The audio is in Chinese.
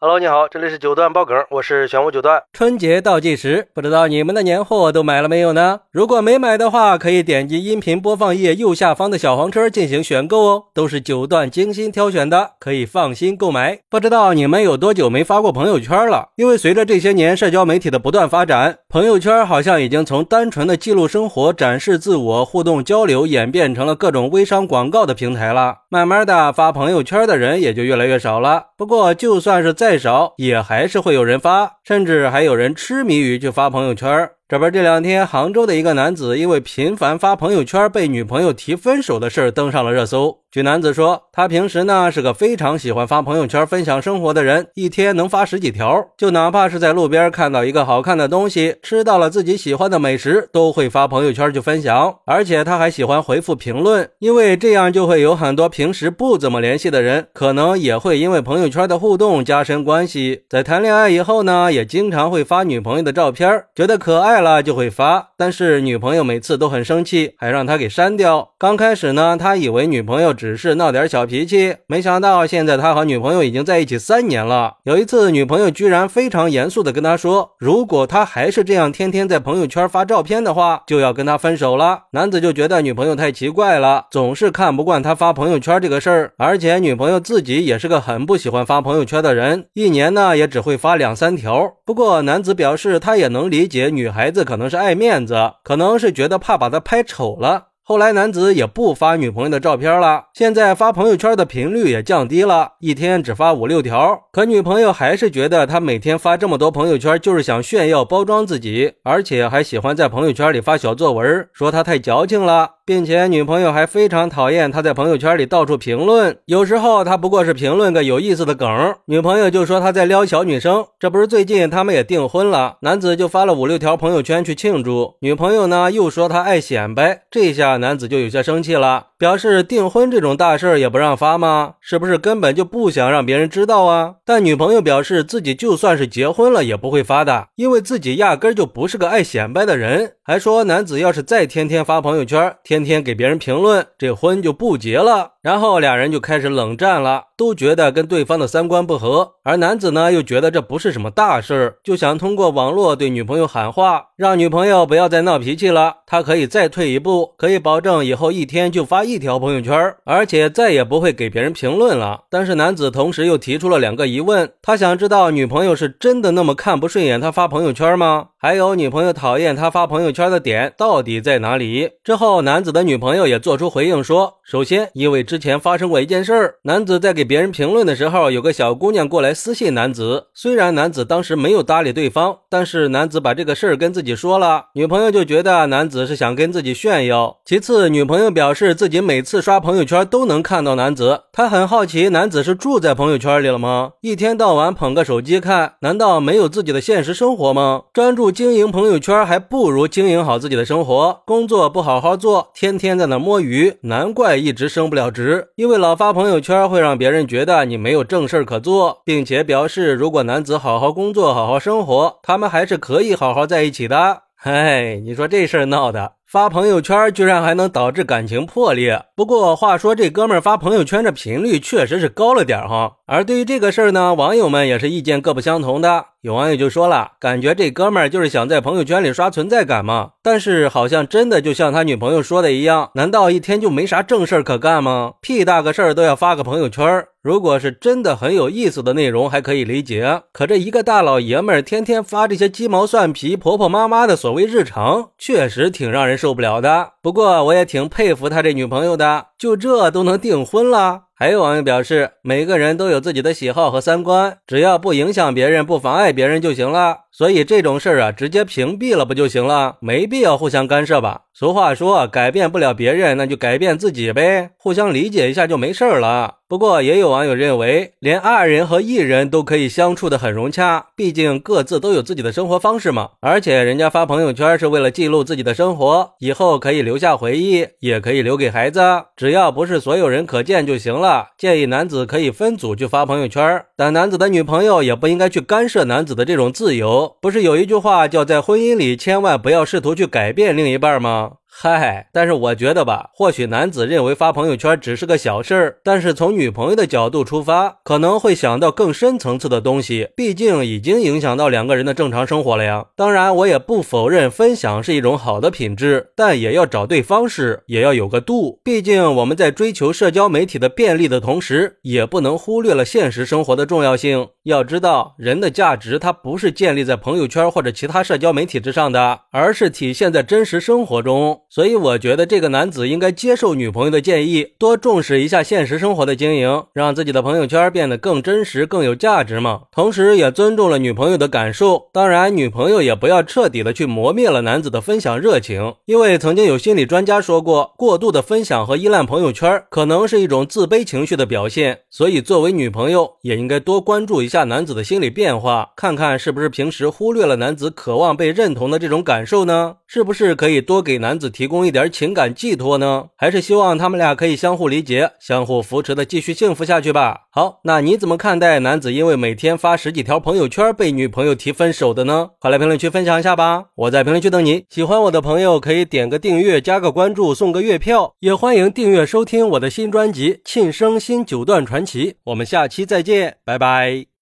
Hello，你好，这里是九段爆梗，我是玄武九段。春节倒计时，不知道你们的年货都买了没有呢？如果没买的话，可以点击音频播放页右下方的小黄车进行选购哦，都是九段精心挑选的，可以放心购买。不知道你们有多久没发过朋友圈了？因为随着这些年社交媒体的不断发展，朋友圈好像已经从单纯的记录生活、展示自我、互动交流，演变成了各种微商广告的平台了。慢慢的，发朋友圈的人也就越来越少了。不过，就算是再少，也还是会有人发，甚至还有人痴迷于去发朋友圈。这不，这两天杭州的一个男子因为频繁发朋友圈被女朋友提分手的事登上了热搜。据男子说，他平时呢是个非常喜欢发朋友圈分享生活的人，一天能发十几条，就哪怕是在路边看到一个好看的东西，吃到了自己喜欢的美食，都会发朋友圈去分享。而且他还喜欢回复评论，因为这样就会有很多平时不怎么联系的人，可能也会因为朋友圈的互动加深关系。在谈恋爱以后呢，也经常会发女朋友的照片，觉得可爱。了就会发，但是女朋友每次都很生气，还让他给删掉。刚开始呢，他以为女朋友只是闹点小脾气，没想到现在他和女朋友已经在一起三年了。有一次，女朋友居然非常严肃的跟他说，如果他还是这样天天在朋友圈发照片的话，就要跟他分手了。男子就觉得女朋友太奇怪了，总是看不惯他发朋友圈这个事儿，而且女朋友自己也是个很不喜欢发朋友圈的人，一年呢也只会发两三条。不过男子表示，他也能理解女孩。孩子可能是爱面子，可能是觉得怕把他拍丑了。后来男子也不发女朋友的照片了，现在发朋友圈的频率也降低了，一天只发五六条。可女朋友还是觉得他每天发这么多朋友圈，就是想炫耀、包装自己，而且还喜欢在朋友圈里发小作文，说他太矫情了。并且女朋友还非常讨厌他在朋友圈里到处评论，有时候他不过是评论个有意思的梗，女朋友就说他在撩小女生。这不是最近他们也订婚了，男子就发了五六条朋友圈去庆祝，女朋友呢又说他爱显摆，这下男子就有些生气了。表示订婚这种大事儿也不让发吗？是不是根本就不想让别人知道啊？但女朋友表示自己就算是结婚了也不会发的，因为自己压根就不是个爱显摆的人。还说男子要是再天天发朋友圈，天天给别人评论，这婚就不结了。然后俩人就开始冷战了，都觉得跟对方的三观不合。而男子呢又觉得这不是什么大事儿，就想通过网络对女朋友喊话，让女朋友不要再闹脾气了。他可以再退一步，可以保证以后一天就发。一条朋友圈，而且再也不会给别人评论了。但是男子同时又提出了两个疑问，他想知道女朋友是真的那么看不顺眼他发朋友圈吗？还有女朋友讨厌他发朋友圈的点到底在哪里？之后男子的女朋友也做出回应说，首先因为之前发生过一件事儿，男子在给别人评论的时候，有个小姑娘过来私信男子，虽然男子当时没有搭理对方，但是男子把这个事儿跟自己说了，女朋友就觉得男子是想跟自己炫耀。其次，女朋友表示自己。每次刷朋友圈都能看到男子，他很好奇男子是住在朋友圈里了吗？一天到晚捧个手机看，难道没有自己的现实生活吗？专注经营朋友圈还不如经营好自己的生活，工作不好好做，天天在那摸鱼，难怪一直升不了职。因为老发朋友圈会让别人觉得你没有正事可做，并且表示如果男子好好工作、好好生活，他们还是可以好好在一起的。嘿，你说这事儿闹的！发朋友圈居然还能导致感情破裂。不过话说，这哥们儿发朋友圈的频率确实是高了点哈。而对于这个事儿呢，网友们也是意见各不相同的。有网友就说了，感觉这哥们儿就是想在朋友圈里刷存在感嘛。但是好像真的就像他女朋友说的一样，难道一天就没啥正事儿可干吗？屁大个事儿都要发个朋友圈。如果是真的很有意思的内容，还可以理解。可这一个大老爷们儿天天发这些鸡毛蒜皮、婆婆妈妈的所谓日常，确实挺让人受不了的。不过我也挺佩服他这女朋友的，就这都能订婚了。还有网友表示，每个人都有自己的喜好和三观，只要不影响别人、不妨碍别人就行了。所以这种事儿啊，直接屏蔽了不就行了？没必要互相干涉吧。俗话说，改变不了别人，那就改变自己呗，互相理解一下就没事了。不过也有网友认为，连二人和一人都可以相处的很融洽，毕竟各自都有自己的生活方式嘛。而且人家发朋友圈是为了记录自己的生活，以后可以留下回忆，也可以留给孩子。只要不是所有人可见就行了了。建议男子可以分组去发朋友圈，但男子的女朋友也不应该去干涉男子的这种自由。不是有一句话叫在婚姻里千万不要试图去改变另一半吗？嗨，但是我觉得吧，或许男子认为发朋友圈只是个小事儿，但是从女朋友的角度出发，可能会想到更深层次的东西。毕竟已经影响到两个人的正常生活了呀。当然，我也不否认分享是一种好的品质，但也要找对方式，也要有个度。毕竟我们在追求社交媒体的便利的同时，也不能忽略了现实生活的重要性。要知道，人的价值它不是建立在朋友圈或者其他社交媒体之上的，而是体现在真实生活中。所以我觉得这个男子应该接受女朋友的建议，多重视一下现实生活的经营，让自己的朋友圈变得更真实、更有价值嘛。同时，也尊重了女朋友的感受。当然，女朋友也不要彻底的去磨灭了男子的分享热情，因为曾经有心理专家说过，过度的分享和依赖朋友圈可能是一种自卑情绪的表现。所以，作为女朋友也应该多关注一下男子的心理变化，看看是不是平时忽略了男子渴望被认同的这种感受呢？是不是可以多给男子提供一点情感寄托呢？还是希望他们俩可以相互理解、相互扶持的继续幸福下去吧？好，那你怎么看待男子因为每天发十几条朋友圈被女朋友提分手的呢？快来评论区分享一下吧！我在评论区等你。喜欢我的朋友可以点个订阅、加个关注、送个月票，也欢迎订阅收听我的新专辑《庆生新九段传奇》。我们下期再见，拜拜。